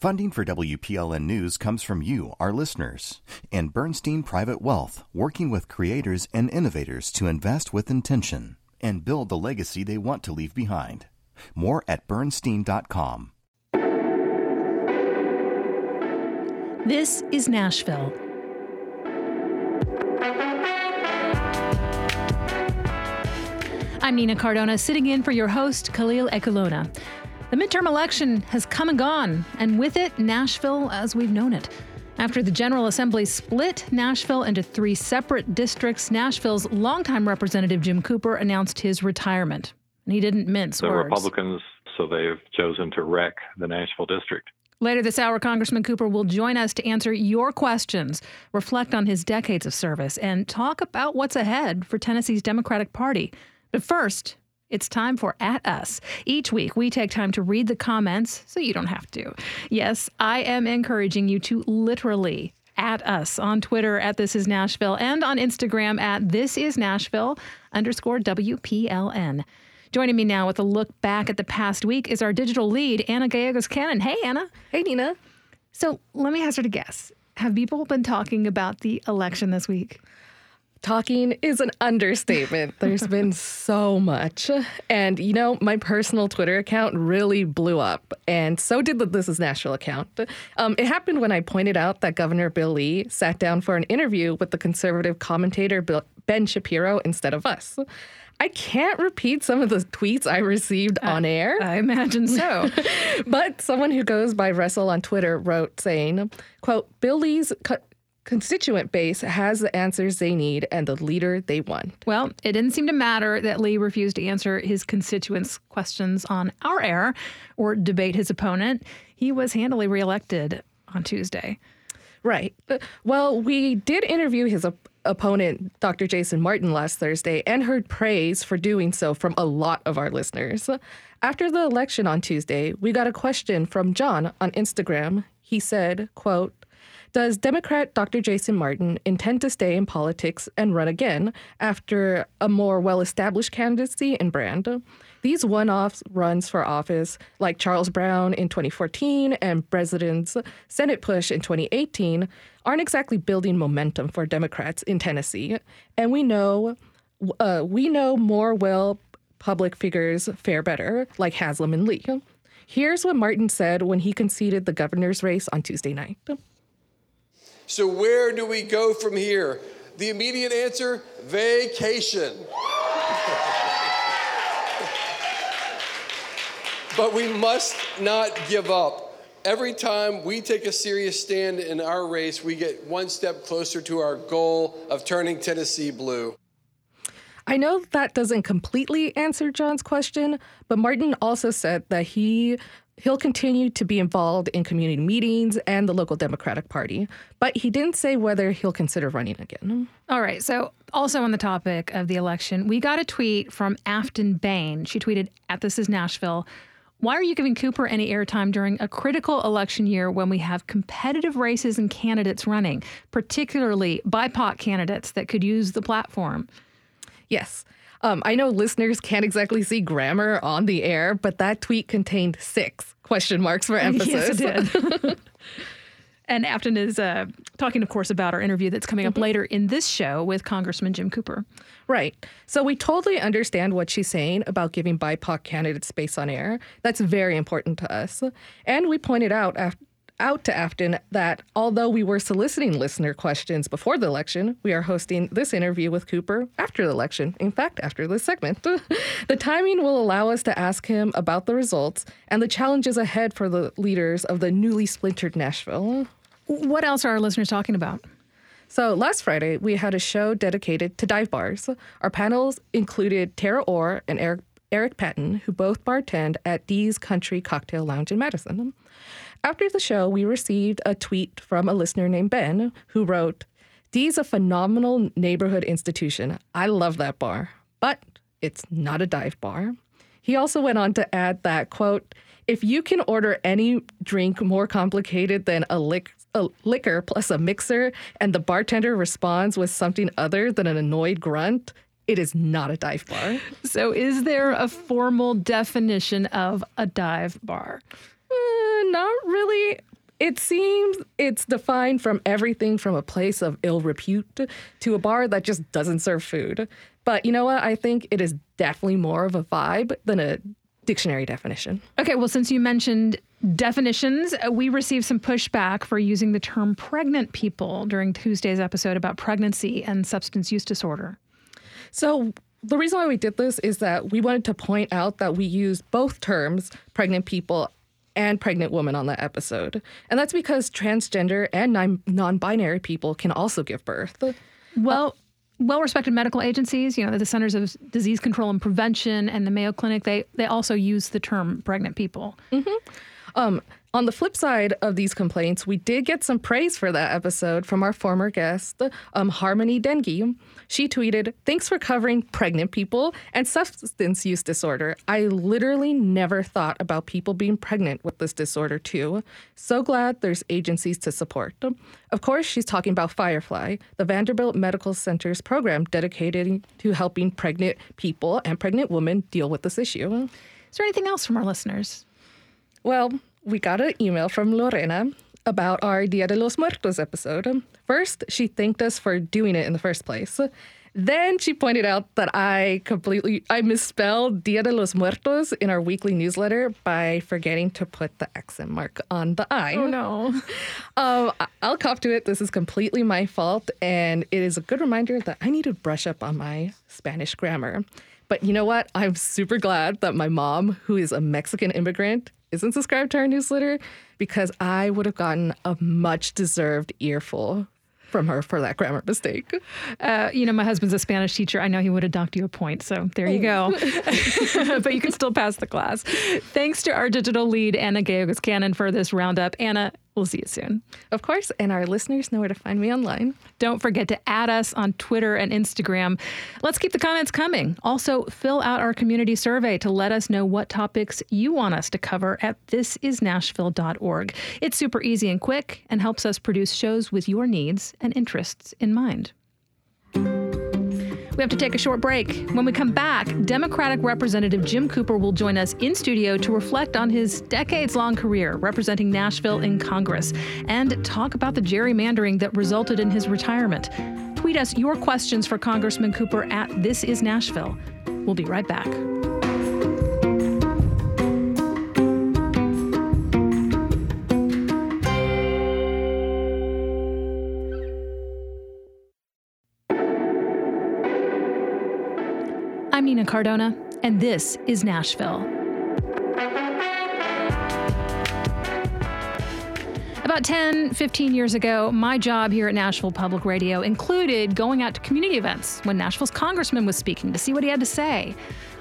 Funding for WPLN News comes from you, our listeners, and Bernstein Private Wealth, working with creators and innovators to invest with intention and build the legacy they want to leave behind. More at bernstein.com. This is Nashville. I'm Nina Cardona, sitting in for your host, Khalil Ekulona. The midterm election has come and gone, and with it, Nashville as we've known it. After the General Assembly split Nashville into three separate districts, Nashville's longtime representative Jim Cooper announced his retirement. And he didn't mince the words. Republicans, so they've chosen to wreck the Nashville district. Later this hour, Congressman Cooper will join us to answer your questions, reflect on his decades of service, and talk about what's ahead for Tennessee's Democratic Party. But first, it's time for At Us. Each week, we take time to read the comments so you don't have to. Yes, I am encouraging you to literally at us on Twitter at This Is Nashville and on Instagram at This Is Nashville underscore WPLN. Joining me now with a look back at the past week is our digital lead, Anna Gallegos Cannon. Hey, Anna. Hey, Nina. So let me hazard a guess. Have people been talking about the election this week? Talking is an understatement. There's been so much. And, you know, my personal Twitter account really blew up. And so did the This Is Nashville account. Um, it happened when I pointed out that Governor Bill Lee sat down for an interview with the conservative commentator Bill, Ben Shapiro instead of us. I can't repeat some of the tweets I received on air. I imagine so. but someone who goes by Russell on Twitter wrote saying, quote, Bill Lee's co- constituent base has the answers they need and the leader they want. Well, it didn't seem to matter that Lee refused to answer his constituents' questions on our air or debate his opponent. He was handily reelected on Tuesday. Right. Uh, Well, we did interview his op- opponent, Dr. Jason Martin, last Thursday and heard praise for doing so from a lot of our listeners. After the election on Tuesday, we got a question from John on Instagram. He said, quote, does Democrat Dr. Jason Martin intend to stay in politics and run again after a more well established candidacy in Brand? These one off runs for office, like Charles Brown in 2014 and Bredesen's Senate push in 2018, aren't exactly building momentum for Democrats in Tennessee. And we know, uh, we know more well public figures fare better, like Haslam and Lee. Here's what Martin said when he conceded the governor's race on Tuesday night. So, where do we go from here? The immediate answer vacation. but we must not give up. Every time we take a serious stand in our race, we get one step closer to our goal of turning Tennessee blue. I know that doesn't completely answer John's question, but Martin also said that he he'll continue to be involved in community meetings and the local Democratic Party, but he didn't say whether he'll consider running again. All right. So, also on the topic of the election, we got a tweet from Afton Bain. She tweeted, at This Is Nashville. Why are you giving Cooper any airtime during a critical election year when we have competitive races and candidates running, particularly BIPOC candidates that could use the platform? Yes. Um, I know listeners can't exactly see grammar on the air, but that tweet contained six question marks for emphasis. Yes, it did. and Afton is uh, talking, of course, about our interview that's coming up later in this show with Congressman Jim Cooper. Right. So we totally understand what she's saying about giving BIPOC candidates space on air. That's very important to us. And we pointed out af- out to Afton that although we were soliciting listener questions before the election, we are hosting this interview with Cooper after the election. In fact, after this segment. the timing will allow us to ask him about the results and the challenges ahead for the leaders of the newly splintered Nashville. What else are our listeners talking about? So last Friday, we had a show dedicated to dive bars. Our panels included Tara Orr and Eric, Eric Patton, who both bartend at Dee's Country Cocktail Lounge in Madison. After the show, we received a tweet from a listener named Ben who wrote, Dee's a phenomenal neighborhood institution. I love that bar, but it's not a dive bar. He also went on to add that, quote, if you can order any drink more complicated than a, lic- a liquor plus a mixer and the bartender responds with something other than an annoyed grunt, it is not a dive bar. So, is there a formal definition of a dive bar? Uh, not really, It seems it's defined from everything from a place of ill repute to a bar that just doesn't serve food. But you know what? I think it is definitely more of a vibe than a dictionary definition. Okay, well, since you mentioned definitions, uh, we received some pushback for using the term pregnant people during Tuesday's episode about pregnancy and substance use disorder. So, the reason why we did this is that we wanted to point out that we use both terms, pregnant people and pregnant woman, on that episode. And that's because transgender and non binary people can also give birth. Well, well respected medical agencies, you know, the Centers of Disease Control and Prevention and the Mayo Clinic, they, they also use the term pregnant people. Mm-hmm. Um, on the flip side of these complaints, we did get some praise for that episode from our former guest, um, Harmony Dengi. She tweeted, Thanks for covering pregnant people and substance use disorder. I literally never thought about people being pregnant with this disorder, too. So glad there's agencies to support. Of course, she's talking about Firefly, the Vanderbilt Medical Center's program dedicated to helping pregnant people and pregnant women deal with this issue. Is there anything else from our listeners? Well, we got an email from Lorena about our Dia de los Muertos episode. First, she thanked us for doing it in the first place. Then she pointed out that I completely I misspelled Dia de los Muertos in our weekly newsletter by forgetting to put the accent mark on the I. Oh no. um, I'll cop to it. This is completely my fault, and it is a good reminder that I need to brush up on my Spanish grammar. But you know what? I'm super glad that my mom, who is a Mexican immigrant, isn't subscribed to our newsletter because I would have gotten a much deserved earful from her for that grammar mistake. Uh, you know, my husband's a Spanish teacher. I know he would have docked you a point. So there you go. But you can still pass the class. Thanks to our digital lead, Anna Gallegos Cannon, for this roundup. Anna, We'll see you soon. Of course, and our listeners know where to find me online. Don't forget to add us on Twitter and Instagram. Let's keep the comments coming. Also, fill out our community survey to let us know what topics you want us to cover at thisisnashville.org. It's super easy and quick and helps us produce shows with your needs and interests in mind. We have to take a short break. When we come back, Democratic Representative Jim Cooper will join us in studio to reflect on his decades long career representing Nashville in Congress and talk about the gerrymandering that resulted in his retirement. Tweet us your questions for Congressman Cooper at This Is Nashville. We'll be right back. Nina Cardona, and this is Nashville. About 10, 15 years ago, my job here at Nashville Public Radio included going out to community events when Nashville's congressman was speaking to see what he had to say.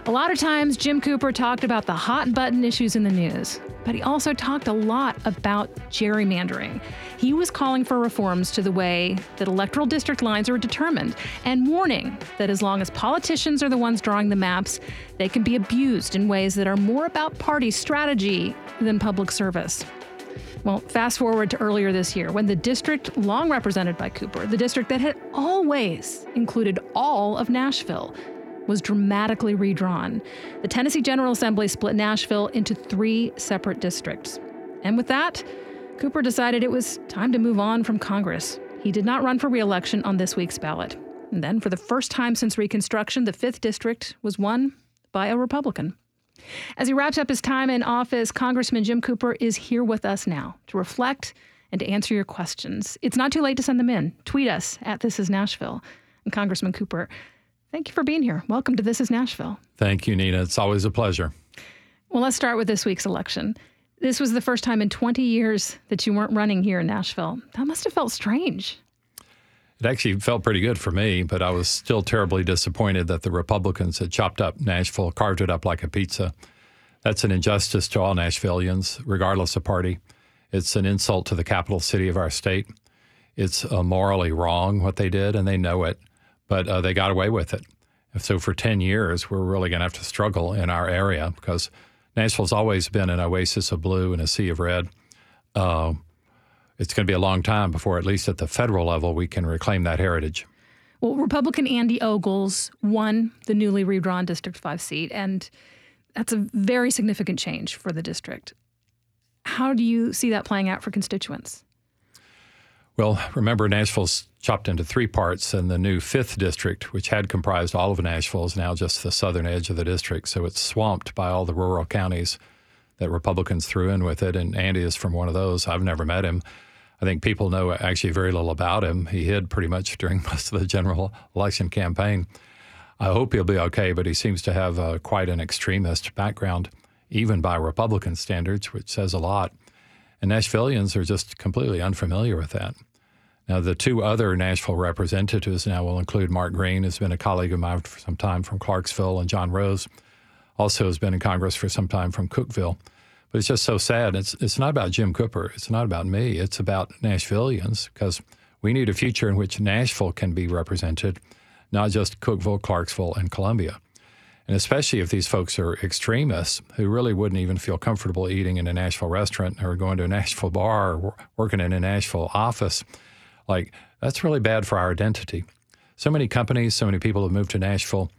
A lot of times, Jim Cooper talked about the hot button issues in the news, but he also talked a lot about gerrymandering. He was calling for reforms to the way that electoral district lines are determined and warning that as long as politicians are the ones drawing the maps, they can be abused in ways that are more about party strategy than public service. Well, fast forward to earlier this year when the district long represented by Cooper, the district that had always included all of Nashville, was dramatically redrawn. The Tennessee General Assembly split Nashville into three separate districts. And with that, Cooper decided it was time to move on from Congress. He did not run for reelection on this week's ballot. And then, for the first time since Reconstruction, the 5th District was won by a Republican. As he wraps up his time in office, Congressman Jim Cooper is here with us now to reflect and to answer your questions. It's not too late to send them in. Tweet us at This Is Nashville. And Congressman Cooper, Thank you for being here. Welcome to This is Nashville. Thank you, Nina. It's always a pleasure. Well, let's start with this week's election. This was the first time in 20 years that you weren't running here in Nashville. That must have felt strange. It actually felt pretty good for me, but I was still terribly disappointed that the Republicans had chopped up Nashville, carved it up like a pizza. That's an injustice to all Nashvillians, regardless of party. It's an insult to the capital city of our state. It's uh, morally wrong what they did, and they know it but uh, they got away with it. So for 10 years, we're really going to have to struggle in our area because Nashville's always been an oasis of blue and a sea of red. Uh, it's going to be a long time before, at least at the federal level, we can reclaim that heritage. Well, Republican Andy Ogles won the newly redrawn District 5 seat, and that's a very significant change for the district. how do you see that playing out for constituents? Well, remember, Nashville's chopped into three parts, and the new fifth district, which had comprised all of Nashville, is now just the southern edge of the district. So it's swamped by all the rural counties that Republicans threw in with it. And Andy is from one of those. I've never met him. I think people know actually very little about him. He hid pretty much during most of the general election campaign. I hope he'll be okay, but he seems to have uh, quite an extremist background, even by Republican standards, which says a lot. And Nashvillians are just completely unfamiliar with that. Now, the two other Nashville representatives now will include Mark Green, who's been a colleague of mine for some time from Clarksville, and John Rose, also has been in Congress for some time from Cookeville. But it's just so sad. It's, it's not about Jim Cooper. It's not about me. It's about Nashvillians because we need a future in which Nashville can be represented, not just Cookeville, Clarksville, and Columbia. And especially if these folks are extremists who really wouldn't even feel comfortable eating in a Nashville restaurant or going to a Nashville bar or working in a Nashville office like, that's really bad for our identity. So many companies, so many people have moved to Nashville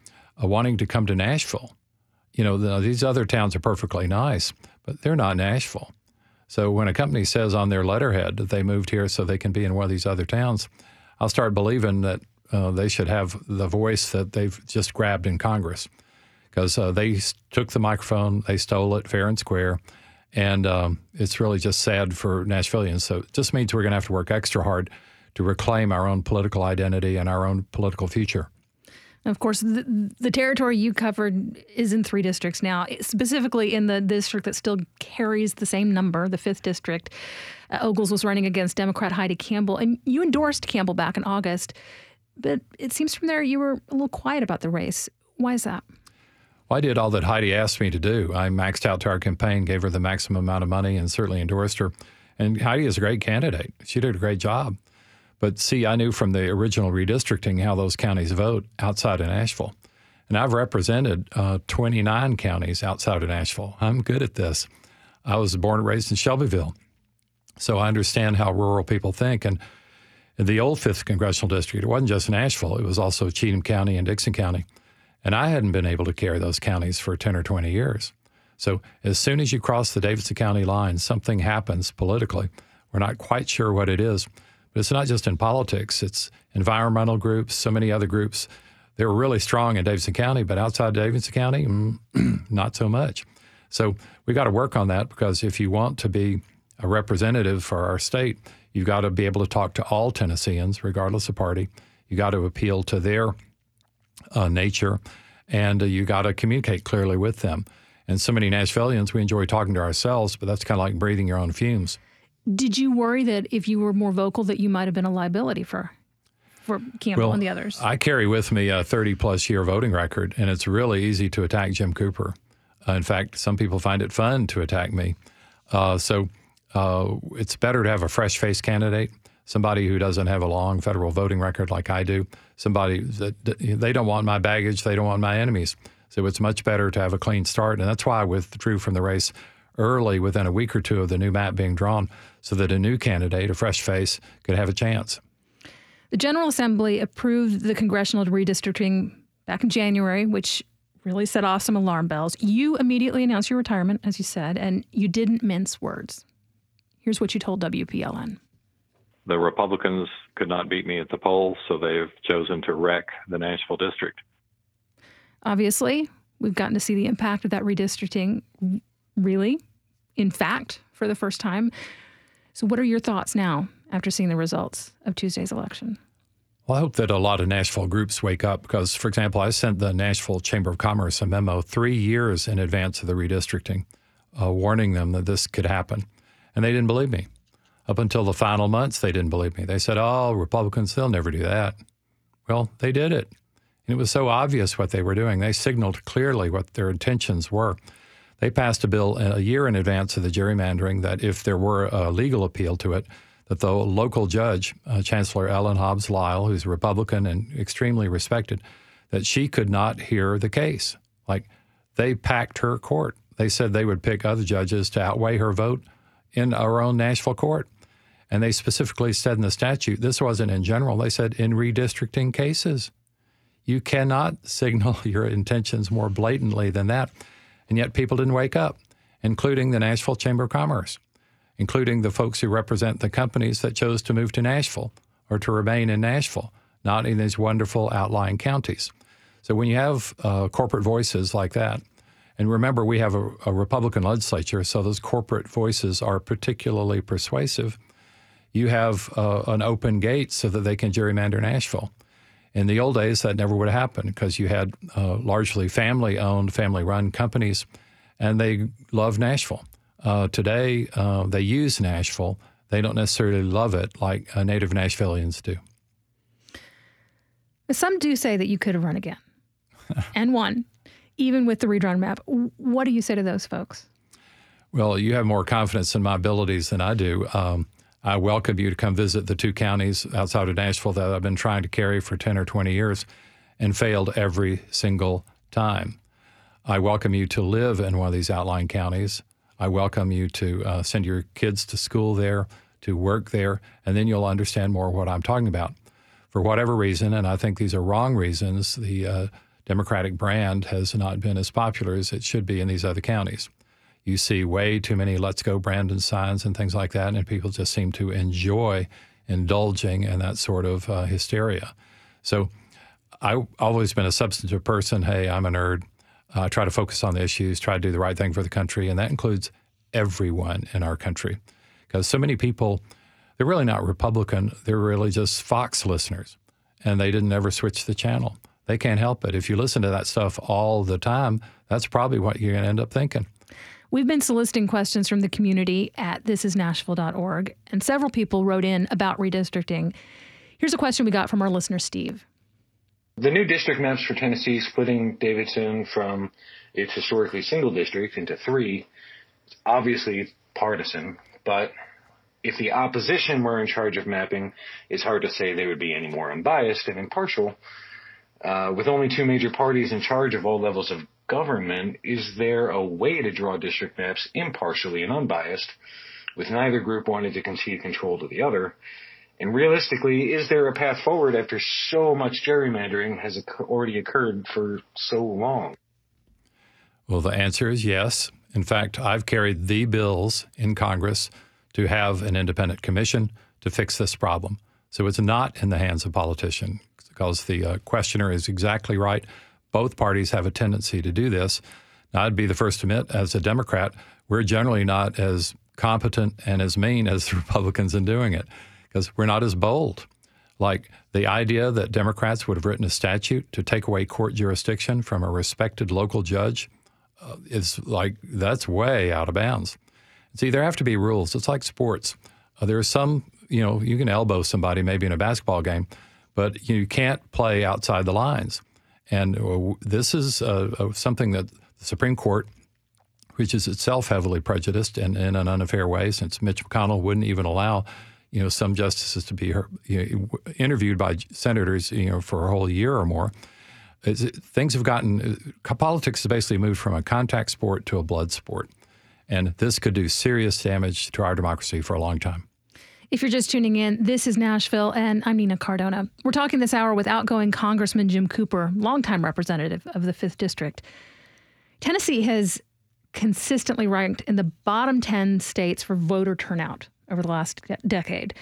uh, wanting to come to Nashville. You know, the, these other towns are perfectly nice, but they're not Nashville. So when a company says on their letterhead that they moved here so they can be in one of these other towns, I'll start believing that uh, they should have the voice that they've just grabbed in Congress because uh, they took the microphone, they stole it fair and square, and um, it's really just sad for Nashvillians. So it just means we're going to have to work extra hard to reclaim our own political identity and our own political future. Of course, the, the, territory you covered is in three districts now, specifically in the district that still carries the same number, the fifth district. Uh, Ogles was running against Democrat Heidi Campbell, and you endorsed Campbell back in August. But it seems from there you were a little quiet about the race. Why is that? Well, I did all that Heidi asked me to do. I maxed out to our campaign, gave her the maximum amount of money, and certainly endorsed her. And Heidi is a great candidate. She did a great job. But see, I knew from the original redistricting how those counties vote outside of Nashville. And I've represented uh, 29 counties outside of Nashville. I'm good at this. I was born and raised in Shelbyville. So I understand how rural people think. And in the old 5th Congressional District, it wasn't just Nashville, it was also Cheatham County and Dixon County. And I hadn't been able to carry those counties for 10 or 20 years. So as soon as you cross the Davidson County line, something happens politically. We're not quite sure what it is. But it's not just in politics, it's environmental groups, so many other groups. They were really strong in Davidson County, but outside Davidson County, mm, not so much. So we got to work on that because if you want to be a representative for our state, you've got to be able to talk to all Tennesseans, regardless of party. You got to appeal to their uh, nature, and uh, you got to communicate clearly with them. And so many Nashvillians, we enjoy talking to ourselves, but that's kind of like breathing your own fumes. Did you worry that if you were more vocal, that you might have been a liability for for Campbell well, and the others? I carry with me a 30 plus year voting record, and it's really easy to attack Jim Cooper. Uh, in fact, some people find it fun to attack me. Uh, so uh, it's better to have a fresh faced candidate, somebody who doesn't have a long federal voting record like I do, somebody that they don't want my baggage, they don't want my enemies. So it's much better to have a clean start. And that's why I withdrew from the race early within a week or two of the new map being drawn so that a new candidate, a fresh face, could have a chance. The General Assembly approved the congressional redistricting back in January, which really set off some alarm bells. You immediately announced your retirement, as you said, and you didn't mince words. Here's what you told WPLN. The Republicans could not beat me at the polls, so they've chosen to wreck the Nashville district. Obviously, we've gotten to see the impact of that redistricting really in fact, for the first time. So, what are your thoughts now after seeing the results of Tuesday's election? Well, I hope that a lot of Nashville groups wake up because, for example, I sent the Nashville Chamber of Commerce a memo three years in advance of the redistricting, uh, warning them that this could happen. And they didn't believe me. Up until the final months, they didn't believe me. They said, oh, Republicans, they'll never do that. Well, they did it. And it was so obvious what they were doing. They signaled clearly what their intentions were. They passed a bill a year in advance of the gerrymandering that if there were a legal appeal to it, that the local judge, uh, Chancellor Ellen Hobbs Lyle, who's a Republican and extremely respected, that she could not hear the case. Like they packed her court. They said they would pick other judges to outweigh her vote in our own Nashville court. And they specifically said in the statute, this wasn't in general, they said in redistricting cases. You cannot signal your intentions more blatantly than that. And yet people didn't wake up, including the Nashville Chamber of Commerce. including the folks who represent the companies that chose to move to Nashville or to remain in Nashville, not in these wonderful outlying counties. So when you have uh, corporate voices like that, and remember, we have a, a, Republican legislature, so those corporate voices are particularly persuasive. You have uh, an open gate so that they can gerrymander Nashville. In the old days, that never would have happened because you had uh, largely family owned, family run companies, and they love Nashville. Uh, today, uh, they use Nashville. They don't necessarily love it like uh, native Nashvillians do. Some do say that you could have run again and won, even with the redrawn map. What do you say to those folks? Well, you have more confidence in my abilities than I do. Um, I welcome you to come visit the two counties outside of Nashville that I've been trying to carry for 10 or 20 years and failed every single time. I welcome you to live in one of these outlying counties. I welcome you to uh, send your kids to school there, to work there, and then you'll understand more what I'm talking about. For whatever reason, and I think these are wrong reasons, the uh, Democratic brand has not been as popular as it should be in these other counties you see way too many let's go Brandon signs and things like that, and people just seem to enjoy indulging in that sort of uh, hysteria. So I've always been a substantive person. Hey, I'm a nerd. I uh, try to focus on the issues, try to do the right thing for the country, and that includes everyone in our country. Because so many people, they're really not Republican, they're really just Fox listeners, and they didn't ever switch the channel. They can't help it. If you listen to that stuff all the time, that's probably what you're going to end up thinking. We've been soliciting questions from the community at thisisnashville.org, and several people wrote in about redistricting. Here's a question we got from our listener, Steve. The new district maps for Tennessee splitting Davidson from its historically single district into three is obviously partisan, but if the opposition were in charge of mapping, it's hard to say they would be any more unbiased and impartial. Uh, with only two major parties in charge of all levels of government, is there a way to draw district maps impartially and unbiased, with neither group wanting to concede control to the other? And realistically, is there a path forward after so much gerrymandering has already occurred for so long? Well, the answer is yes. In fact, I've carried the bills in Congress to have an independent commission to fix this problem. So it's not in the hands of politicians because the uh, questioner is exactly right both parties have a tendency to do this. Now, I'd be the first to admit, as a Democrat, we're generally not as competent and as mean as the Republicans in doing it because we're not as bold. Like the idea that Democrats would have written a statute to take away court jurisdiction from a respected local judge uh, is like that's way out of bounds. See, there have to be rules. It's like sports. Uh, there are some, you know, you can elbow somebody maybe in a basketball game, but you can't play outside the lines. And uh, this is uh, uh, something that the Supreme Court, which is itself heavily prejudiced and in an unfair way, since Mitch McConnell wouldn't even allow, you know, some justices to be you know, interviewed by senators, you know, for a whole year or more. things have gotten politics has basically moved from a contact sport to a blood sport, and this could do serious damage to our democracy for a long time. If you're just tuning in, this is Nashville, and I'm Nina Cardona. We're talking this hour with outgoing Congressman Jim Cooper, longtime representative of the 5th District. Tennessee has consistently ranked in the bottom 10 states for voter turnout over the last decade.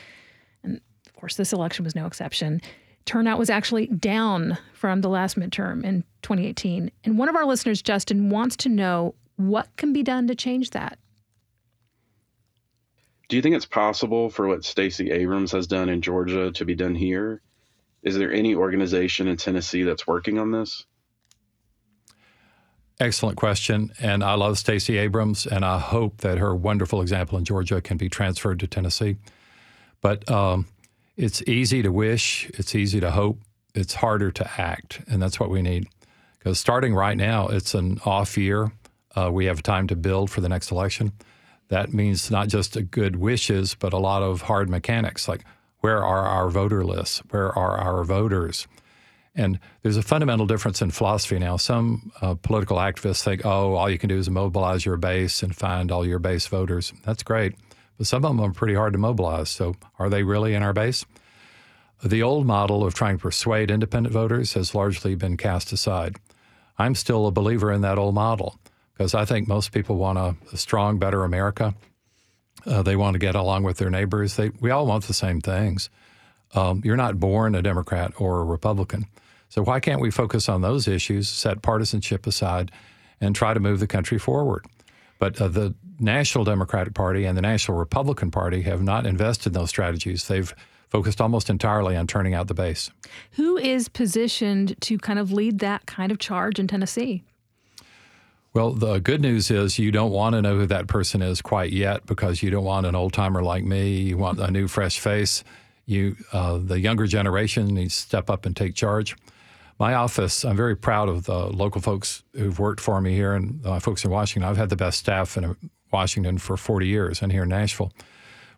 And of course, this election was no exception. Turnout was actually down from the last midterm in 2018. And one of our listeners, Justin, wants to know what can be done to change that. Do you think it's possible for what Stacey Abrams has done in Georgia to be done here? Is there any organization in Tennessee that's working on this? Excellent question. And I love Stacey Abrams, and I hope that her wonderful example in Georgia can be transferred to Tennessee. But um, it's easy to wish, it's easy to hope, it's harder to act. And that's what we need. Because starting right now, it's an off year. Uh, we have time to build for the next election that means not just good wishes, but a lot of hard mechanics like where are our voter lists? Where are our voters? And there's a fundamental difference in philosophy now. Some uh, political activists think, oh, all you can do is mobilize your base and find all your base voters. That's great. But some of them are pretty hard to mobilize. So are they really in our base? The old model of trying to persuade independent voters has largely been cast aside. I'm still a believer in that old model because I think most people want a, a strong, better America. Uh, they want to get along with their neighbors. They, we all want the same things. Um, you're not born a Democrat or a Republican. So why can't we focus on those issues, set partisanship aside, and try to move the country forward? But uh, the National Democratic Party and the National Republican Party have not invested in those strategies. They've focused almost entirely on turning out the base. Who is positioned to kind of lead that kind of charge in Tennessee? Well, the good news is you don't want to know who that person is quite yet because you don't want an old timer like me. You want a new, fresh face. You, uh, the younger generation, needs to step up and take charge. My office, I'm very proud of the local folks who've worked for me here and uh, folks in Washington. I've had the best staff in Washington for 40 years and here in Nashville.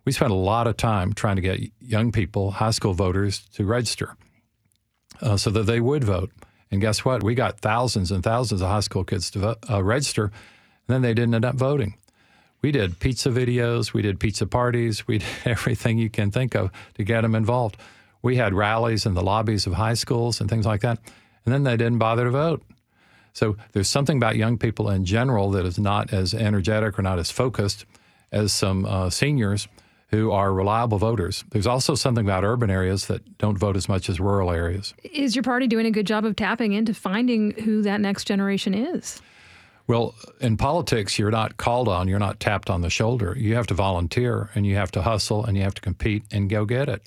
We spent a lot of time trying to get young people, high school voters, to register uh, so that they would vote. And guess what? We got thousands and thousands of high school kids to vote, uh, register, and then they didn't end up voting. We did pizza videos, we did pizza parties, we did everything you can think of to get them involved. We had rallies in the lobbies of high schools and things like that, and then they didn't bother to vote. So there's something about young people in general that is not as energetic or not as focused as some uh, seniors who are reliable voters. There's also something about urban areas that don't vote as much as rural areas. Is your party doing a good job of tapping into finding who that next generation is? Well, in politics, you're not called on, you're not tapped on the shoulder. You have to volunteer and you have to hustle and you have to compete and go get it.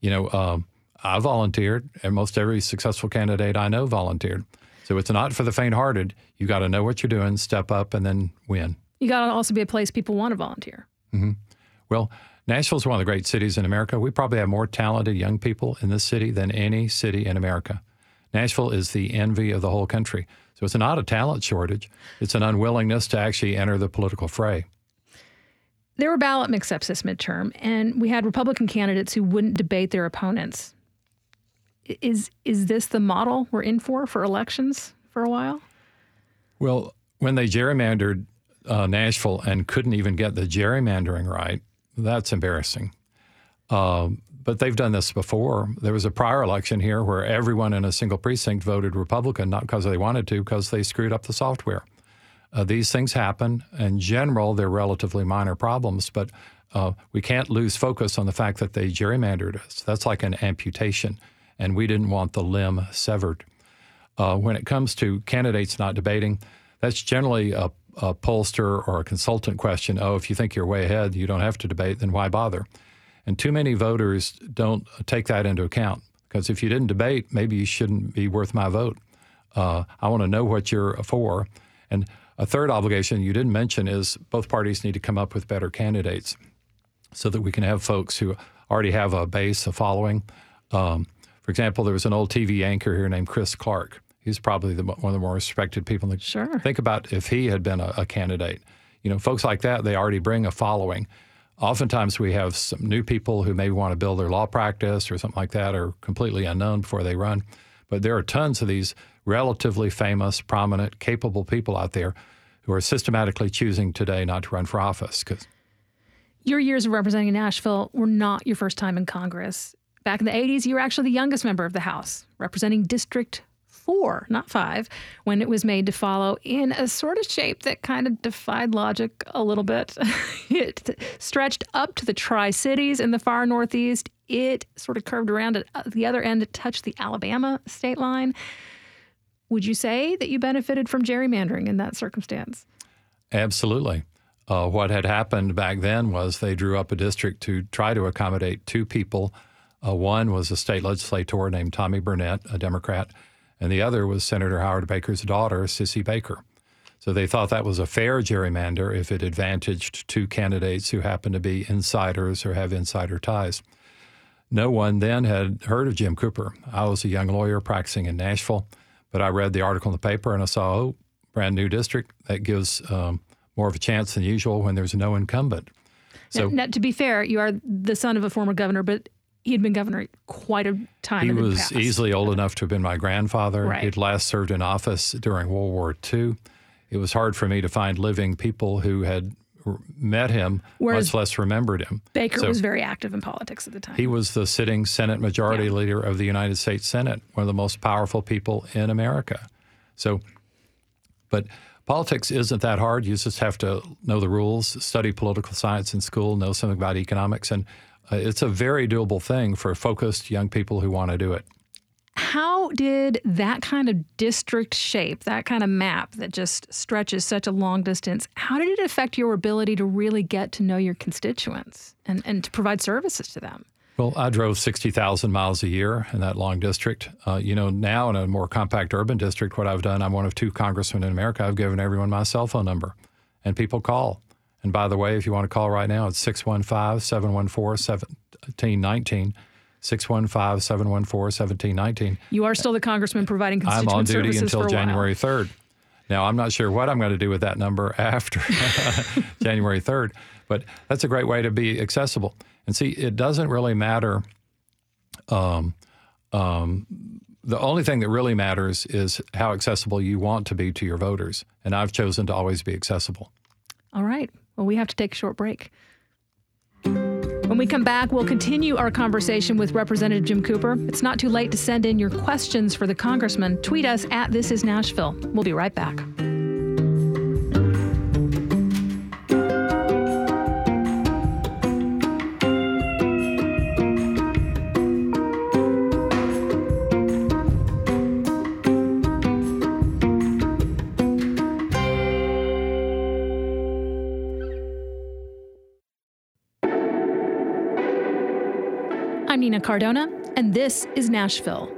You know, um, I volunteered, and most every successful candidate I know volunteered. So it's not for the faint hearted. You got to know what you're doing, step up, and then win. You got to also be a place people want to volunteer. Mm-hmm. Well, Nashville is one of the great cities in America. We probably have more talented young people in this city than any city in America. Nashville is the envy of the whole country. So it's not a talent shortage, it's an unwillingness to actually enter the political fray. There were ballot mix ups this midterm, and we had Republican candidates who wouldn't debate their opponents. Is, is this the model we're in for for elections for a while? Well, when they gerrymandered uh, Nashville and couldn't even get the gerrymandering right, that's embarrassing. Um, but they've done this before. There was a prior election here where everyone in a single precinct voted Republican, not because they wanted to, because they screwed up the software. Uh, these things happen. In general, they're relatively minor problems, but uh, we can't lose focus on the fact that they gerrymandered us. That's like an amputation, and we didn't want the limb severed. Uh, when it comes to candidates not debating, that's generally a a pollster or a consultant question, oh, if you think you're way ahead, you don't have to debate, then why bother? And too many voters don't take that into account because if you didn't debate, maybe you shouldn't be worth my vote. Uh, I want to know what you're for. And a third obligation you didn't mention is both parties need to come up with better candidates so that we can have folks who already have a base, a following. Um, for example, there was an old TV anchor here named Chris Clark He's probably the, one of the more respected people. In the, sure. Think about if he had been a, a candidate. You know, folks like that, they already bring a following. Oftentimes, we have some new people who maybe want to build their law practice or something like that, or completely unknown before they run. But there are tons of these relatively famous, prominent, capable people out there who are systematically choosing today not to run for office. Cause your years of representing Nashville were not your first time in Congress. Back in the 80s, you were actually the youngest member of the House, representing District four, not five, when it was made to follow in a sort of shape that kind of defied logic a little bit. it stretched up to the Tri Cities in the far northeast. It sort of curved around at the other end to touch the Alabama state line. Would you say that you benefited from gerrymandering in that circumstance? Absolutely. Uh, what had happened back then was they drew up a district to try to accommodate two people. Uh, one was a state legislator named Tommy Burnett, a Democrat, and the other was Senator Howard Baker's daughter, Cissy Baker. So they thought that was a fair gerrymander if it advantaged two candidates who happened to be insiders or have insider ties. No one then had heard of Jim Cooper. I was a young lawyer practicing in Nashville, but I read the article in the paper and I saw, oh, brand new district. That gives um, more of a chance than usual when there's no incumbent. So, now, now, to be fair, you are the son of a former governor, but he had been governor quite a time. He was easily old enough to have been my grandfather. Right. He'd last served in office during World War II. It was hard for me to find living people who had met him, Whereas much less remembered him. Baker so was very active in politics at the time. He was the sitting Senate Majority yeah. Leader of the United States Senate, one of the most powerful people in America. So, but Politics isn't that hard. You just have to know the rules, study political science in school, know something about economics, and it's a very doable thing for focused young people who want to do it. How did that kind of district shape, that kind of map that just stretches such a long distance, how did it affect your ability to really get to know your constituents and, and to provide services to them? Well, I drove 60,000 miles a year in that long district. Uh, you know, now in a more compact urban district, what I've done, I'm one of two congressmen in America. I've given everyone my cell phone number, and people call. And by the way, if you want to call right now, it's 615 714 1719. 615 714 1719. You are still the congressman providing constituent I'm on duty until January 3rd. Now, I'm not sure what I'm going to do with that number after January 3rd, but that's a great way to be accessible. And see, it doesn't really matter. Um, um, the only thing that really matters is how accessible you want to be to your voters. And I've chosen to always be accessible. All right. Well, we have to take a short break. When we come back, we'll continue our conversation with Representative Jim Cooper. It's not too late to send in your questions for the congressman. Tweet us at This Is Nashville. We'll be right back. Cardona, and this is Nashville.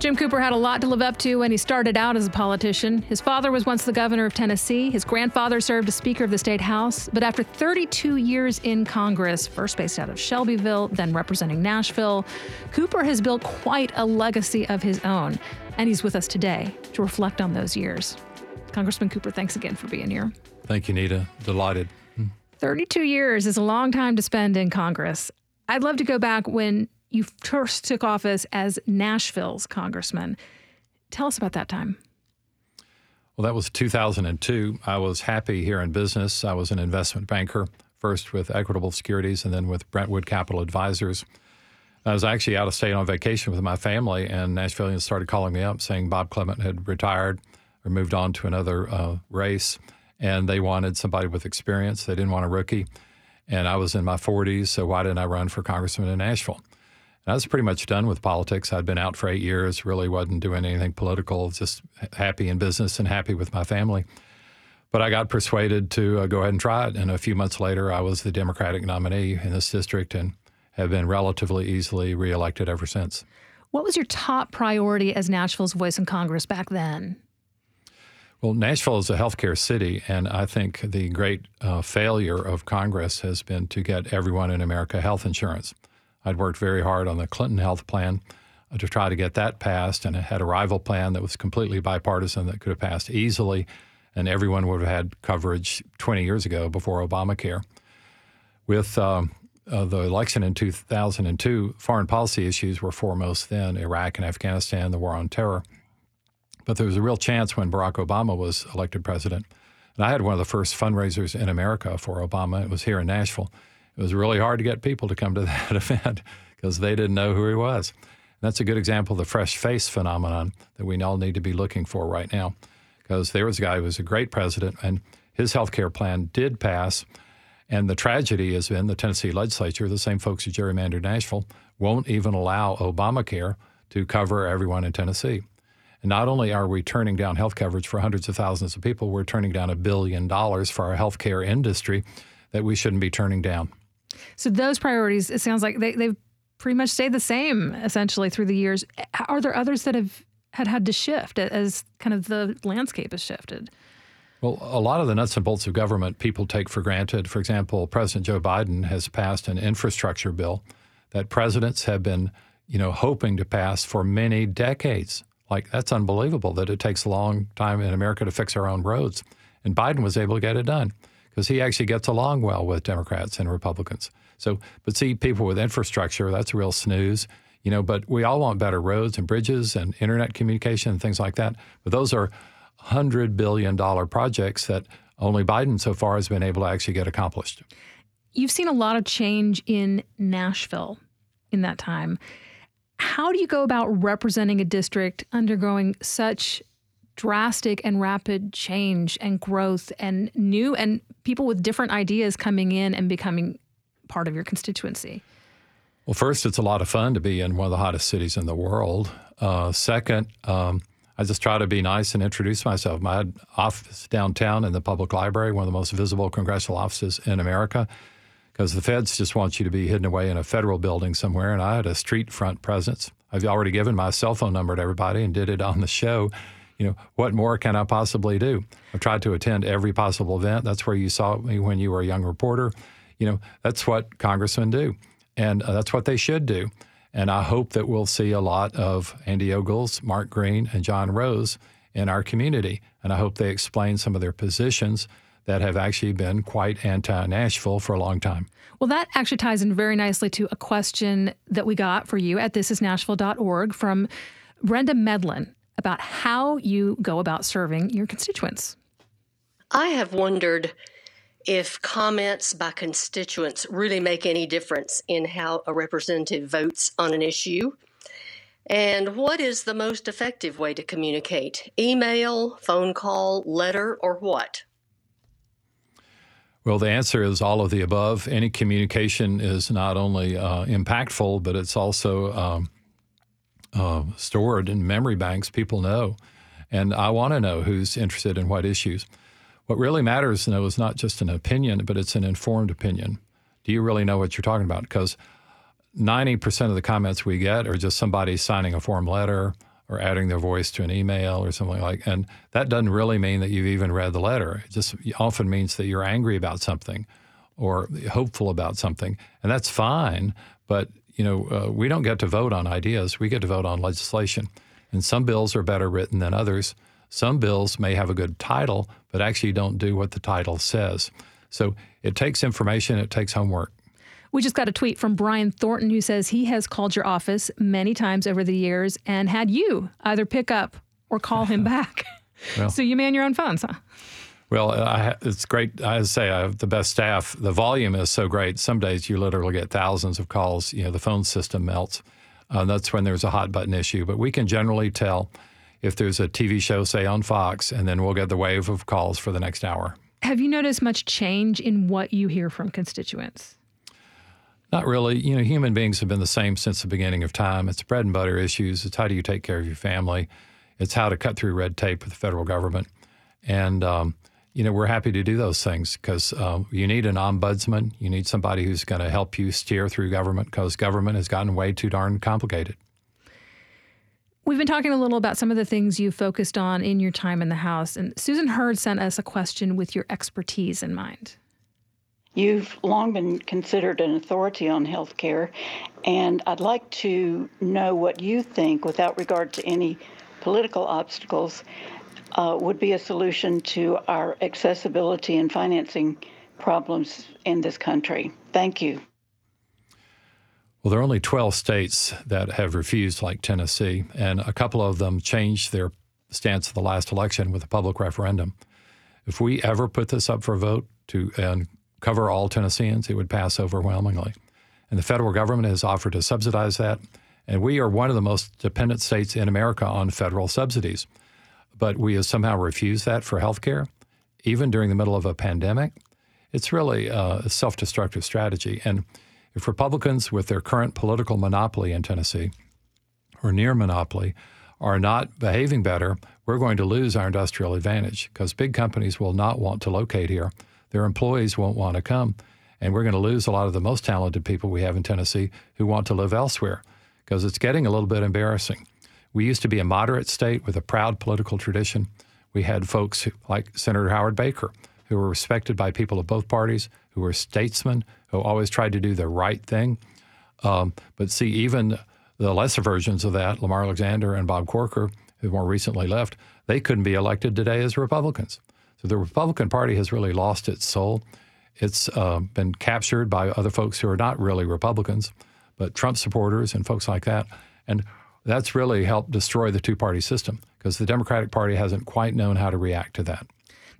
Jim Cooper had a lot to live up to when he started out as a politician. His father was once the governor of Tennessee. His grandfather served as Speaker of the State House. But after 32 years in Congress, first based out of Shelbyville, then representing Nashville, Cooper has built quite a legacy of his own. And he's with us today to reflect on those years. Congressman Cooper, thanks again for being here. Thank you, Nita. Delighted. 32 years is a long time to spend in Congress. I'd love to go back when you first took office as Nashville's congressman. Tell us about that time. Well, that was 2002. I was happy here in business. I was an investment banker, first with Equitable Securities and then with Brentwood Capital Advisors. I was actually out of state on vacation with my family, and Nashvilleians started calling me up saying Bob Clement had retired or moved on to another uh, race, and they wanted somebody with experience. They didn't want a rookie. And I was in my 40s, so why didn't I run for congressman in Nashville? And I was pretty much done with politics. I'd been out for eight years, really wasn't doing anything political, just happy in business and happy with my family. But I got persuaded to uh, go ahead and try it. And a few months later, I was the Democratic nominee in this district and have been relatively easily reelected ever since. What was your top priority as Nashville's voice in Congress back then? Well, Nashville is a healthcare city, and I think the great uh, failure of Congress has been to get everyone in America health insurance. I'd worked very hard on the Clinton health plan uh, to try to get that passed, and I had a rival plan that was completely bipartisan that could have passed easily, and everyone would have had coverage 20 years ago before Obamacare. With um, uh, the election in 2002, foreign policy issues were foremost then Iraq and Afghanistan, the war on terror. But there was a real chance when Barack Obama was elected president. And I had one of the first fundraisers in America for Obama. It was here in Nashville. It was really hard to get people to come to that event because they didn't know who he was. And that's a good example of the fresh face phenomenon that we all need to be looking for right now. Because there was a guy who was a great president, and his health care plan did pass. And the tragedy has been the Tennessee legislature, the same folks who gerrymandered Nashville, won't even allow Obamacare to cover everyone in Tennessee. And not only are we turning down health coverage for hundreds of thousands of people, we're turning down a billion dollars for our healthcare industry that we shouldn't be turning down. So those priorities, it sounds like they, they've pretty much stayed the same essentially through the years. Are there others that have had had to shift as kind of the landscape has shifted? Well, a lot of the nuts and bolts of government people take for granted. For example, President Joe Biden has passed an infrastructure bill that presidents have been, you know, hoping to pass for many decades. Like that's unbelievable that it takes a long time in America to fix our own roads. And Biden was able to get it done because he actually gets along well with Democrats and Republicans. So, but see, people with infrastructure, that's a real snooze, you know, but we all want better roads and bridges and internet communication and things like that. But those are $100 billion projects that only Biden so far has been able to actually get accomplished. You've seen a lot of change in Nashville in that time. How do you go about representing a district undergoing such drastic and rapid change and growth and new and people with different ideas coming in and becoming part of your constituency? Well, first, it's a lot of fun to be in one of the hottest cities in the world. Uh, second, um, I just try to be nice and introduce myself. My office downtown in the public library, one of the most visible congressional offices in America, because the feds just want you to be hidden away in a federal building somewhere. And I had a street front presence. I've already given my cell phone number to everybody and did it on the show. You know, what more can I possibly do? I've tried to attend every possible event. That's where you saw me when you were a young reporter. You know, that's what congressmen do. And uh, that's what they should do. And I hope that we'll see a lot of Andy Ogles, Mark Green, and John Rose in our community. And I hope they explain some of their positions that have actually been quite anti Nashville for a long time. Well, that actually ties in very nicely to a question that we got for you at thisisnashville.org from Brenda Medlin about how you go about serving your constituents. I have wondered if comments by constituents really make any difference in how a representative votes on an issue. And what is the most effective way to communicate? Email, phone call, letter, or what? Well, the answer is all of the above. Any communication is not only uh, impactful, but it's also um, uh, stored in memory banks. People know. And I want to know who's interested in what issues. What really matters, though, is not just an opinion, but it's an informed opinion. Do you really know what you're talking about? Because 90% of the comments we get are just somebody signing a form letter or adding their voice to an email or something like and that doesn't really mean that you've even read the letter it just often means that you're angry about something or hopeful about something and that's fine but you know uh, we don't get to vote on ideas we get to vote on legislation and some bills are better written than others some bills may have a good title, but actually don't do what the title says. So it takes information, it takes homework. We just got a tweet from Brian Thornton who says he has called your office many times over the years and had you either pick up or call him back. well, so you man your own phones, huh? Well, I, it's great. I say I have the best staff. The volume is so great. Some days you literally get thousands of calls. You know, the phone system melts. Uh, that's when there's a hot button issue. But we can generally tell if there's a TV show, say on Fox, and then we'll get the wave of calls for the next hour. Have you noticed much change in what you hear from constituents? Not really. You know, human beings have been the same since the beginning of time. It's bread and butter issues. It's how do you take care of your family. It's how to cut through red tape with the federal government. And, um, you know, we're happy to do those things because uh, you need an ombudsman. You need somebody who's going to help you steer through government because government has gotten way too darn complicated. We've been talking a little about some of the things you focused on in your time in the House, and Susan Hurd sent us a question with your expertise in mind. You've long been considered an authority on health care, and I'd like to know what you think, without regard to any political obstacles, uh, would be a solution to our accessibility and financing problems in this country. Thank you. Well, there are only 12 states that have refused, like Tennessee, and a couple of them changed their stance at the last election with a public referendum. If we ever put this up for a vote to and cover all Tennesseans, it would pass overwhelmingly. And the federal government has offered to subsidize that. And we are one of the most dependent states in America on federal subsidies. But we have somehow refused that for health care, even during the middle of a pandemic. It's really uh, a self destructive strategy. And if Republicans, with their current political monopoly in Tennessee, or near monopoly, are not behaving better, we're going to lose our industrial advantage because big companies will not want to locate here. Their employees won't want to come. And we're going to lose a lot of the most talented people we have in Tennessee who want to live elsewhere because it's getting a little bit embarrassing. We used to be a moderate state with a proud political tradition. We had folks like Senator Howard Baker, who were respected by people of both parties, who were statesmen, who always tried to do the right thing. Um, but see, even the lesser versions of that, Lamar Alexander and Bob Corker, who more recently left, they couldn't be elected today as Republicans. So the Republican Party has really lost its soul. It's uh, been captured by other folks who are not really Republicans, but Trump supporters and folks like that. And that's really helped destroy the two party system because the Democratic Party hasn't quite known how to react to that.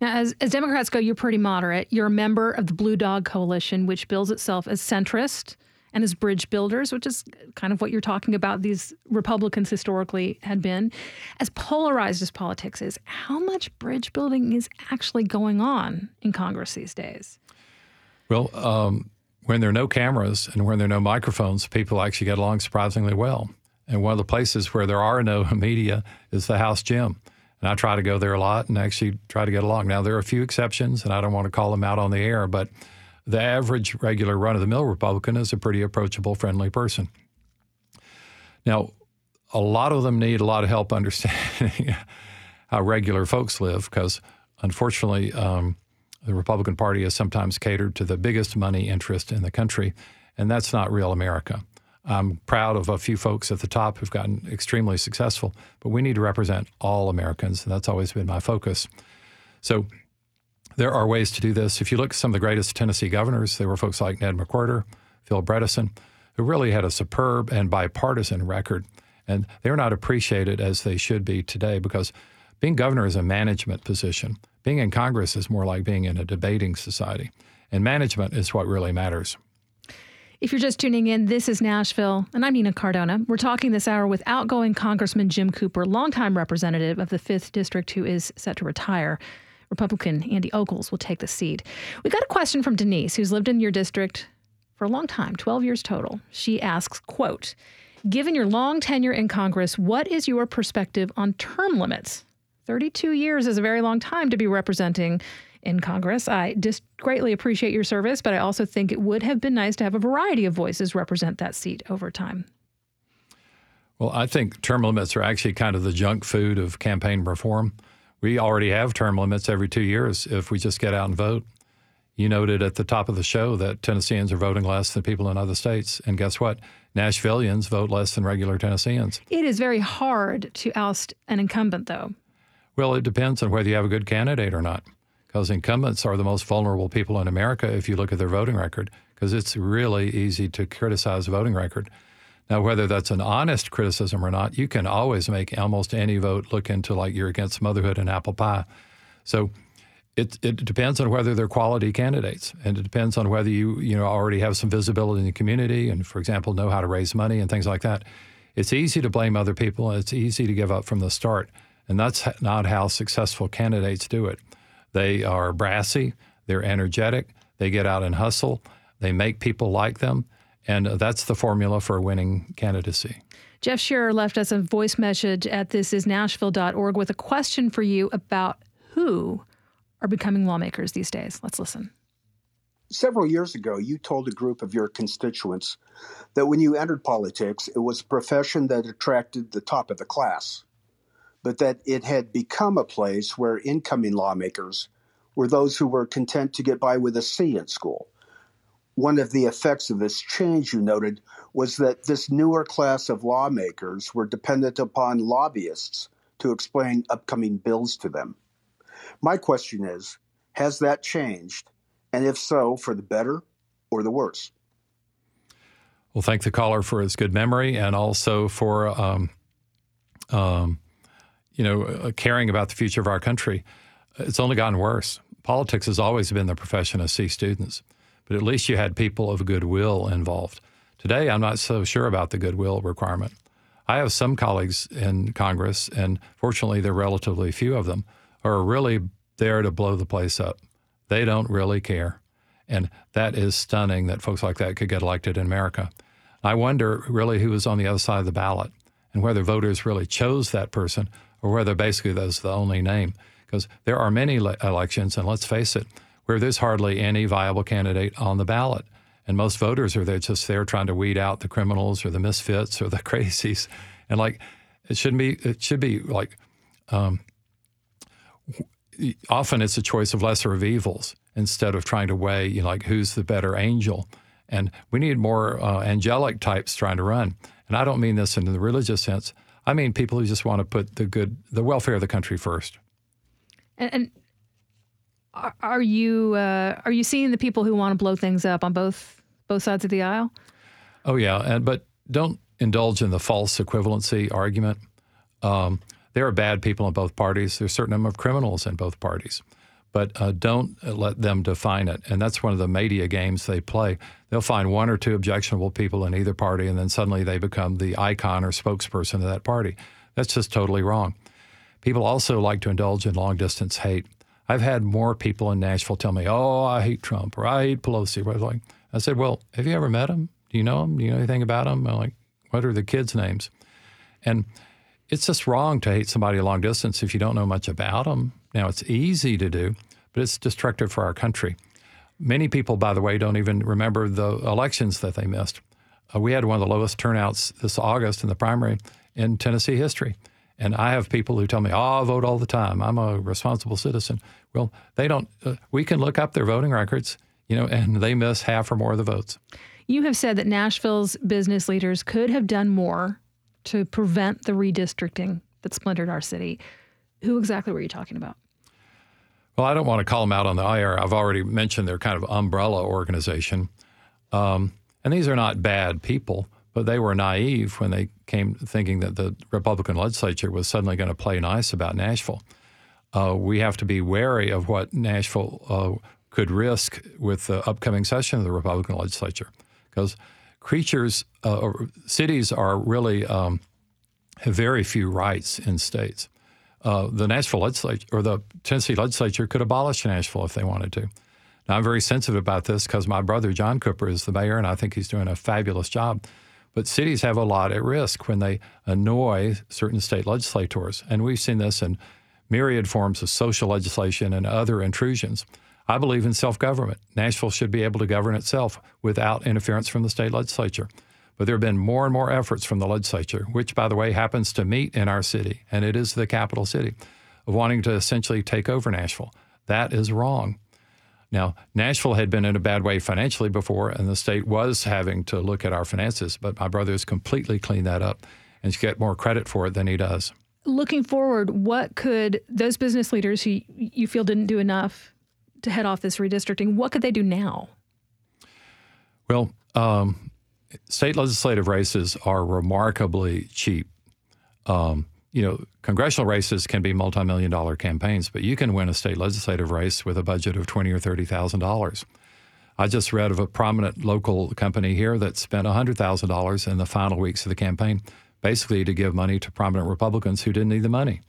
Now, as, as Democrats go, you're pretty moderate. You're a member of the Blue Dog Coalition, which bills itself as centrist and as bridge builders, which is kind of what you're talking about, these Republicans historically had been. As polarized as politics is, how much bridge building is actually going on in Congress these days? Well, um, when there are no cameras and when there are no microphones, people actually get along surprisingly well. And one of the places where there are no media is the House gym. And I try to go there a lot and actually try to get along. Now, there are a few exceptions, and I don't want to call them out on the air, but the average regular run of the mill Republican is a pretty approachable, friendly person. Now, a lot of them need a lot of help understanding how regular folks live because, unfortunately, um, the Republican Party has sometimes catered to the biggest money interest in the country, and that's not real America. I'm proud of a few folks at the top who've gotten extremely successful, but we need to represent all Americans, and that's always been my focus. So there are ways to do this. If you look at some of the greatest Tennessee governors, there were folks like Ned McWhorter, Phil Bredesen, who really had a superb and bipartisan record, and they're not appreciated as they should be today because being governor is a management position. Being in Congress is more like being in a debating society, and management is what really matters. If you're just tuning in, this is Nashville, and I'm Nina Cardona. We're talking this hour with outgoing Congressman Jim Cooper, longtime representative of the 5th District who is set to retire. Republican Andy Ogles will take the seat. We got a question from Denise, who's lived in your district for a long time, 12 years total. She asks, quote, Given your long tenure in Congress, what is your perspective on term limits? 32 years is a very long time to be representing in Congress. I just greatly appreciate your service, but I also think it would have been nice to have a variety of voices represent that seat over time. Well, I think term limits are actually kind of the junk food of campaign reform. We already have term limits every two years if we just get out and vote. You noted at the top of the show that Tennesseans are voting less than people in other states. And guess what? Nashvillians vote less than regular Tennesseans. It is very hard to oust an incumbent, though. Well, it depends on whether you have a good candidate or not because incumbents are the most vulnerable people in America if you look at their voting record, because it's really easy to criticize a voting record. Now, whether that's an honest criticism or not, you can always make almost any vote look into like you're against motherhood and apple pie. So it, it depends on whether they're quality candidates, and it depends on whether you you know already have some visibility in the community, and for example, know how to raise money and things like that. It's easy to blame other people, and it's easy to give up from the start, and that's not how successful candidates do it. They are brassy, they're energetic, they get out and hustle, they make people like them, and that's the formula for a winning candidacy. Jeff Shearer left us a voice message at thisisnashville.org with a question for you about who are becoming lawmakers these days. Let's listen. Several years ago, you told a group of your constituents that when you entered politics, it was a profession that attracted the top of the class but that it had become a place where incoming lawmakers were those who were content to get by with a C in school. One of the effects of this change, you noted, was that this newer class of lawmakers were dependent upon lobbyists to explain upcoming bills to them. My question is Has that changed? And if so, for the better or the worse? Well, thank the caller for his good memory and also for um, um, you know, uh, caring about the future of our country, it's only gotten worse. Politics has always been the profession of C students, but at least you had people of goodwill involved. Today, I'm not so sure about the goodwill requirement. I have some colleagues in Congress, and fortunately, there are relatively few of them, who are really there to blow the place up. They don't really care. And that is stunning that folks like that could get elected in America. I wonder really who was on the other side of the ballot and whether voters really chose that person or whether basically that's the only name. Because there are many le- elections, and let's face it, where there's hardly any viable candidate on the ballot. And most voters are there just there trying to weed out the criminals or the misfits or the crazies. And like, it shouldn't be, it should be like, um, often it's a choice of lesser of evils instead of trying to weigh, you know, like who's the better angel. And we need more uh, angelic types trying to run. And I don't mean this in the religious sense. I mean people who just want to put the good, the welfare of the country first. And, and are you uh, are you seeing the people who want to blow things up on both both sides of the aisle? Oh yeah, and but don't indulge in the false equivalency argument. Um, there are bad people in both parties. There's a certain number of criminals in both parties. but uh, don't let them define it. And that's one of the media games they play. They'll find one or two objectionable people in either party, and then suddenly they become the icon or spokesperson of that party. That's just totally wrong. People also like to indulge in long distance hate. I've had more people in Nashville tell me, "Oh, I hate Trump," or "I hate Pelosi." I was like, I said, "Well, have you ever met him? Do you know him? Do you know anything about him?" I'm like, "What are the kids' names?" And it's just wrong to hate somebody a long distance if you don't know much about them. Now, it's easy to do, but it's destructive for our country. Many people, by the way, don't even remember the elections that they missed. Uh, we had one of the lowest turnouts this August in the primary in Tennessee history. And I have people who tell me, oh, I vote all the time. I'm a responsible citizen. Well, they don't, uh, we can look up their voting records, you know, and they miss half or more of the votes. You have said that Nashville's business leaders could have done more to prevent the redistricting that splintered our city. Who exactly were you talking about? Well, I don't want to call them out on the IR. I've already mentioned their kind of umbrella organization. Um, and these are not bad people, but they were naive when they came thinking that the Republican legislature was suddenly going to play nice about Nashville. Uh, we have to be wary of what Nashville uh, could risk with the upcoming session of the Republican legislature because creatures, uh, cities are really um, have very few rights in states uh, the Nashville legislature or the Tennessee legislature could abolish Nashville if they wanted to. Now, I'm very sensitive about this because my brother John Cooper is the mayor, and I think he's doing a fabulous job. But cities have a lot at risk when they annoy certain state legislators, and we've seen this in myriad forms of social legislation and other intrusions. I believe in self government. Nashville should be able to govern itself without interference from the state legislature. But there have been more and more efforts from the legislature, which, by the way, happens to meet in our city, and it is the capital city, of wanting to essentially take over Nashville. That is wrong. Now, Nashville had been in a bad way financially before, and the state was having to look at our finances, but my brother has completely cleaned that up and should get more credit for it than he does. Looking forward, what could those business leaders who you feel didn't do enough to head off this redistricting, what could they do now? Well, um, state legislative races are remarkably cheap. Um, you know, congressional races can be multi-million dollar campaigns, but you can win a state legislative race with a budget of twenty or thirty thousand dollars. I just read of a prominent local company here that spent hundred thousand dollars in the final weeks of the campaign, basically to give money to prominent Republicans who didn't need the money.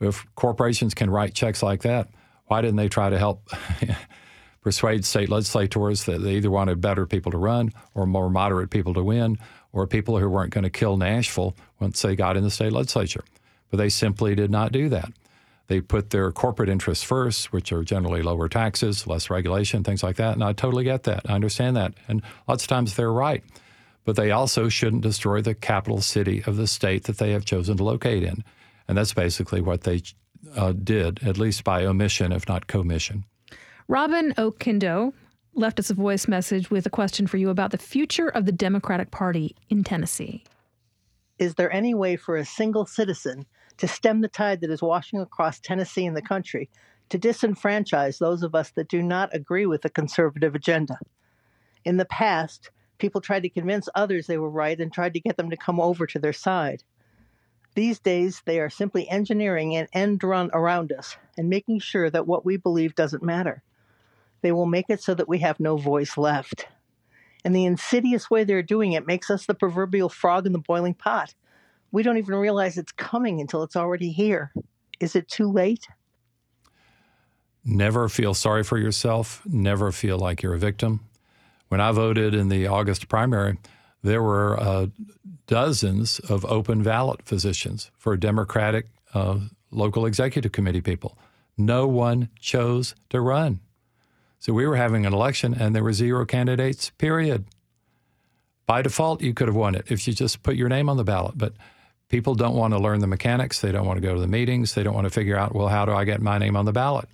If corporations can write checks like that, why didn't they try to help persuade state legislators that they either wanted better people to run or more moderate people to win or people who weren't going to kill Nashville once they got in the state legislature. But they simply did not do that. They put their corporate interests first, which are generally lower taxes, less regulation, things like that. And I totally get that. I understand that. And lots of times they're right. But they also shouldn't destroy the capital city of the state that they have chosen to locate in. And that's basically what they uh, did, at least by omission, if not commission. Robin Oquendo left us a voice message with a question for you about the future of the Democratic Party in Tennessee. Is there any way for a single citizen to stem the tide that is washing across Tennessee and the country to disenfranchise those of us that do not agree with the conservative agenda? In the past, people tried to convince others they were right and tried to get them to come over to their side. These days, they are simply engineering an end run around us and making sure that what we believe doesn't matter. They will make it so that we have no voice left. And the insidious way they're doing it makes us the proverbial frog in the boiling pot. We don't even realize it's coming until it's already here. Is it too late? Never feel sorry for yourself. Never feel like you're a victim. When I voted in the August primary, there were uh, dozens of open ballot positions for Democratic uh, local executive committee people. No one chose to run. So we were having an election and there were zero candidates, period. By default, you could have won it if you just put your name on the ballot. But people don't want to learn the mechanics. They don't want to go to the meetings. They don't want to figure out, well, how do I get my name on the ballot?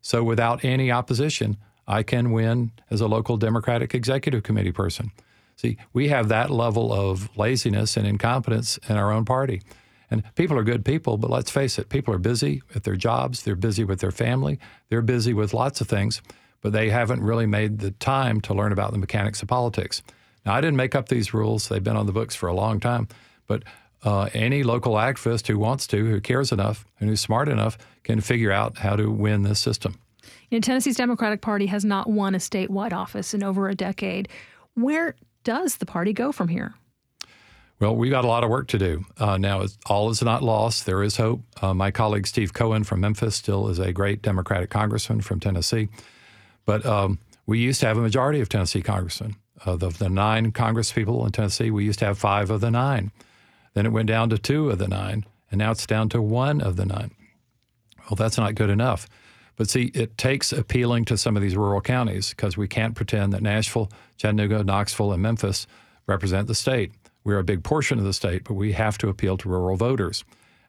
So without any opposition, I can win as a local Democratic Executive Committee person. See, we have that level of laziness and incompetence in our own party. And people are good people, but let's face it, people are busy at their jobs, they're busy with their family, they're busy with lots of things but they haven't really made the time to learn about the mechanics of politics. Now, I didn't make up these rules, they've been on the books for a long time, but uh, any local activist who wants to, who cares enough, and who's smart enough, can figure out how to win this system. You know, Tennessee's Democratic Party has not won a statewide office in over a decade. Where does the party go from here? Well, we've got a lot of work to do. Uh, now, all is not lost. There is hope. Uh, my colleague Steve Cohen from Memphis still is a great Democratic congressman from Tennessee. But um, we used to have a majority of Tennessee congressmen. Of the, the nine Congress people in Tennessee, we used to have five of the nine. Then it went down to two of the nine, and now it's down to one of the nine. Well, that's not good enough. But see, it takes appealing to some of these rural counties because we can't pretend that Nashville, Chattanooga, Knoxville, and Memphis represent the state. We're a big portion of the state, but we have to appeal to rural voters.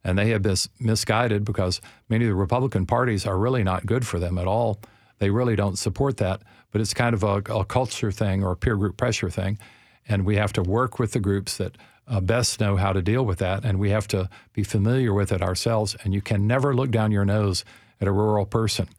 And they have been misguided because many of the Republican parties are really not good for them at all. They really don't support that, but it's kind of a, a culture thing or a peer group pressure thing. And we have to work with the groups that uh, best know how to deal with that. And we have to be familiar with it ourselves. And you can never look down your nose at a rural person.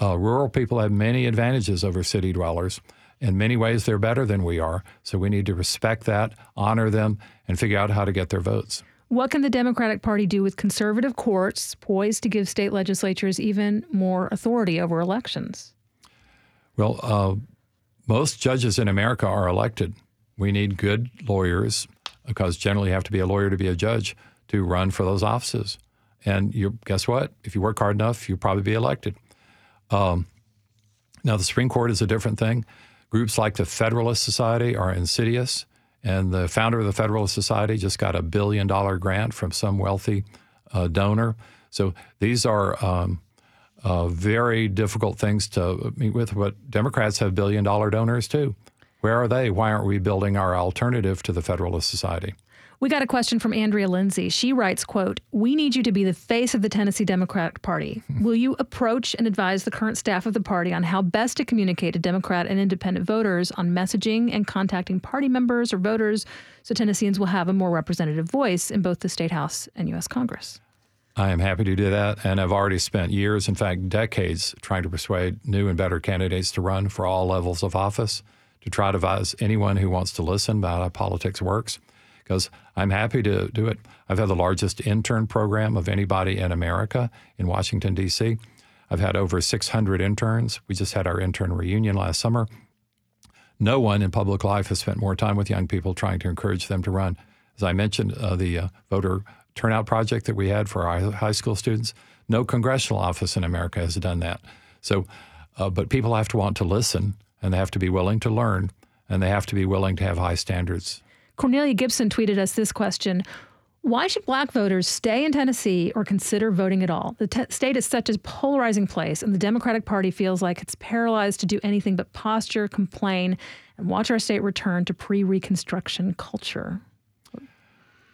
Uh, rural people have many advantages over city dwellers. In many ways, they're better than we are. So we need to respect that, honor them, and figure out how to get their votes. What can the Democratic Party do with conservative courts poised to give state legislatures even more authority over elections? Well, uh, most judges in America are elected. We need good lawyers because generally you have to be a lawyer to be a judge to run for those offices. And you guess what? If you work hard enough, you'll probably be elected. Um, now, the Supreme Court is a different thing. Groups like the Federalist Society are insidious, and the founder of the Federalist Society just got a billion dollar grant from some wealthy uh, donor. So these are um, uh, very difficult things to meet with. But Democrats have billion dollar donors too. Where are they? Why aren't we building our alternative to the Federalist Society? We got a question from Andrea Lindsay. She writes, quote, We need you to be the face of the Tennessee Democratic Party. Will you approach and advise the current staff of the party on how best to communicate to Democrat and independent voters on messaging and contacting party members or voters so Tennesseans will have a more representative voice in both the State House and U.S. Congress? I am happy to do that. And I've already spent years, in fact, decades, trying to persuade new and better candidates to run for all levels of office, to try to advise anyone who wants to listen about how politics works because I'm happy to do it. I've had the largest intern program of anybody in America in Washington, D.C. I've had over 600 interns. We just had our intern reunion last summer. No one in public life has spent more time with young people trying to encourage them to run. As I mentioned, uh, the uh, voter turnout project that we had for our high school students, no congressional office in America has done that. So, uh, but people have to want to listen and they have to be willing to learn and they have to be willing to have high standards. Cornelia Gibson tweeted us this question Why should black voters stay in Tennessee or consider voting at all? The te- state is such a polarizing place, and the Democratic Party feels like it's paralyzed to do anything but posture, complain, and watch our state return to pre Reconstruction culture.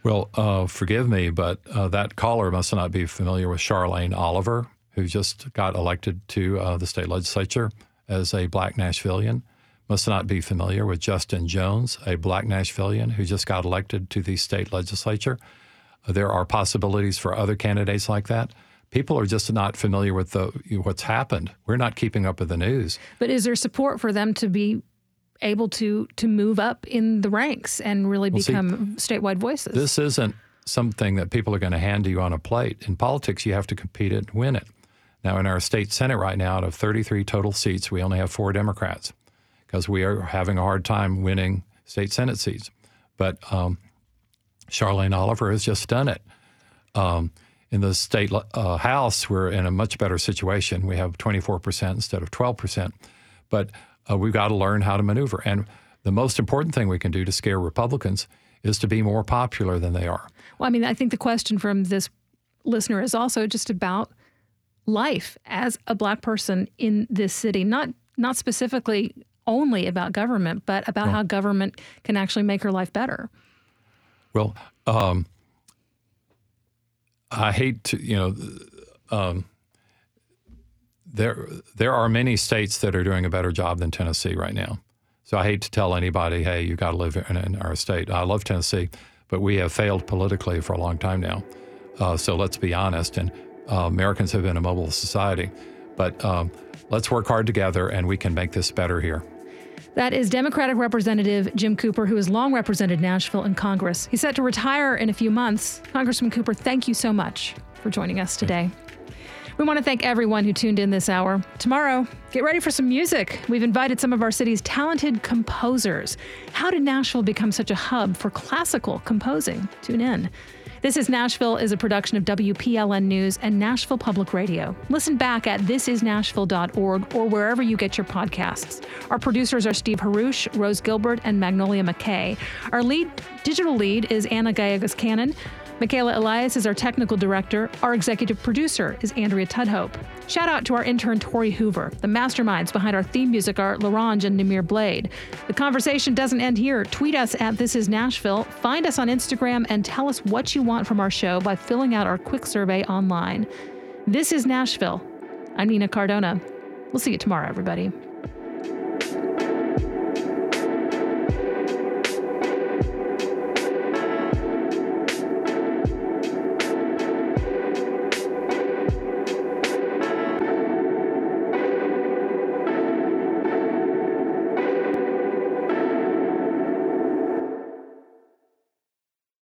Well, uh, forgive me, but uh, that caller must not be familiar with Charlane Oliver, who just got elected to uh, the state legislature as a black Nashvillian must not be familiar with Justin Jones, a black Nashvillian who just got elected to the state legislature. There are possibilities for other candidates like that. People are just not familiar with the, what's happened. We're not keeping up with the news. But is there support for them to be able to to move up in the ranks and really well, become see, statewide voices? This isn't something that people are going to hand to you on a plate. In politics, you have to compete it and win it. Now, in our state Senate right now, out of 33 total seats, we only have four Democrats because we are having a hard time winning state Senate seats. But um, Charlane Oliver has just done it. Um, in the state uh, House, we're in a much better situation. We have 24% instead of 12%. But uh, we've got to learn how to maneuver. And the most important thing we can do to scare Republicans is to be more popular than they are. Well, I mean, I think the question from this listener is also just about life as a black person in this city, not not specifically only about government, but about well, how government can actually make her life better. Well, um, I hate to, you know, um, there there are many states that are doing a better job than Tennessee right now. So I hate to tell anybody, hey, you got to live in, in, our state. I love Tennessee, but we have failed politically for a long time now. Uh, so let's be honest. And uh, Americans have been a mobile society, but um, let's work hard together, and we can make this better here. That is Democratic Representative Jim Cooper, who has long represented Nashville in Congress. He's set to retire in a few months. Congressman Cooper, thank you so much for joining us today. We want to thank everyone who tuned in this hour. Tomorrow, get ready for some music. We've invited some of our city's talented composers. How did Nashville become such a hub for classical composing? Tune in. This is Nashville is a production of WPLN News and Nashville Public Radio. Listen back at thisisnashville.org or wherever you get your podcasts. Our producers are Steve Haruch, Rose Gilbert, and Magnolia McKay. Our lead digital lead is Anna Gallegos Cannon. Michaela Elias is our technical director. Our executive producer is Andrea Tudhope. Shout out to our intern Tori Hoover. The masterminds behind our theme music are Larange and Namir Blade. The conversation doesn't end here. Tweet us at This Is Nashville. Find us on Instagram and tell us what you want from our show by filling out our quick survey online. This is Nashville. I'm Nina Cardona. We'll see you tomorrow, everybody.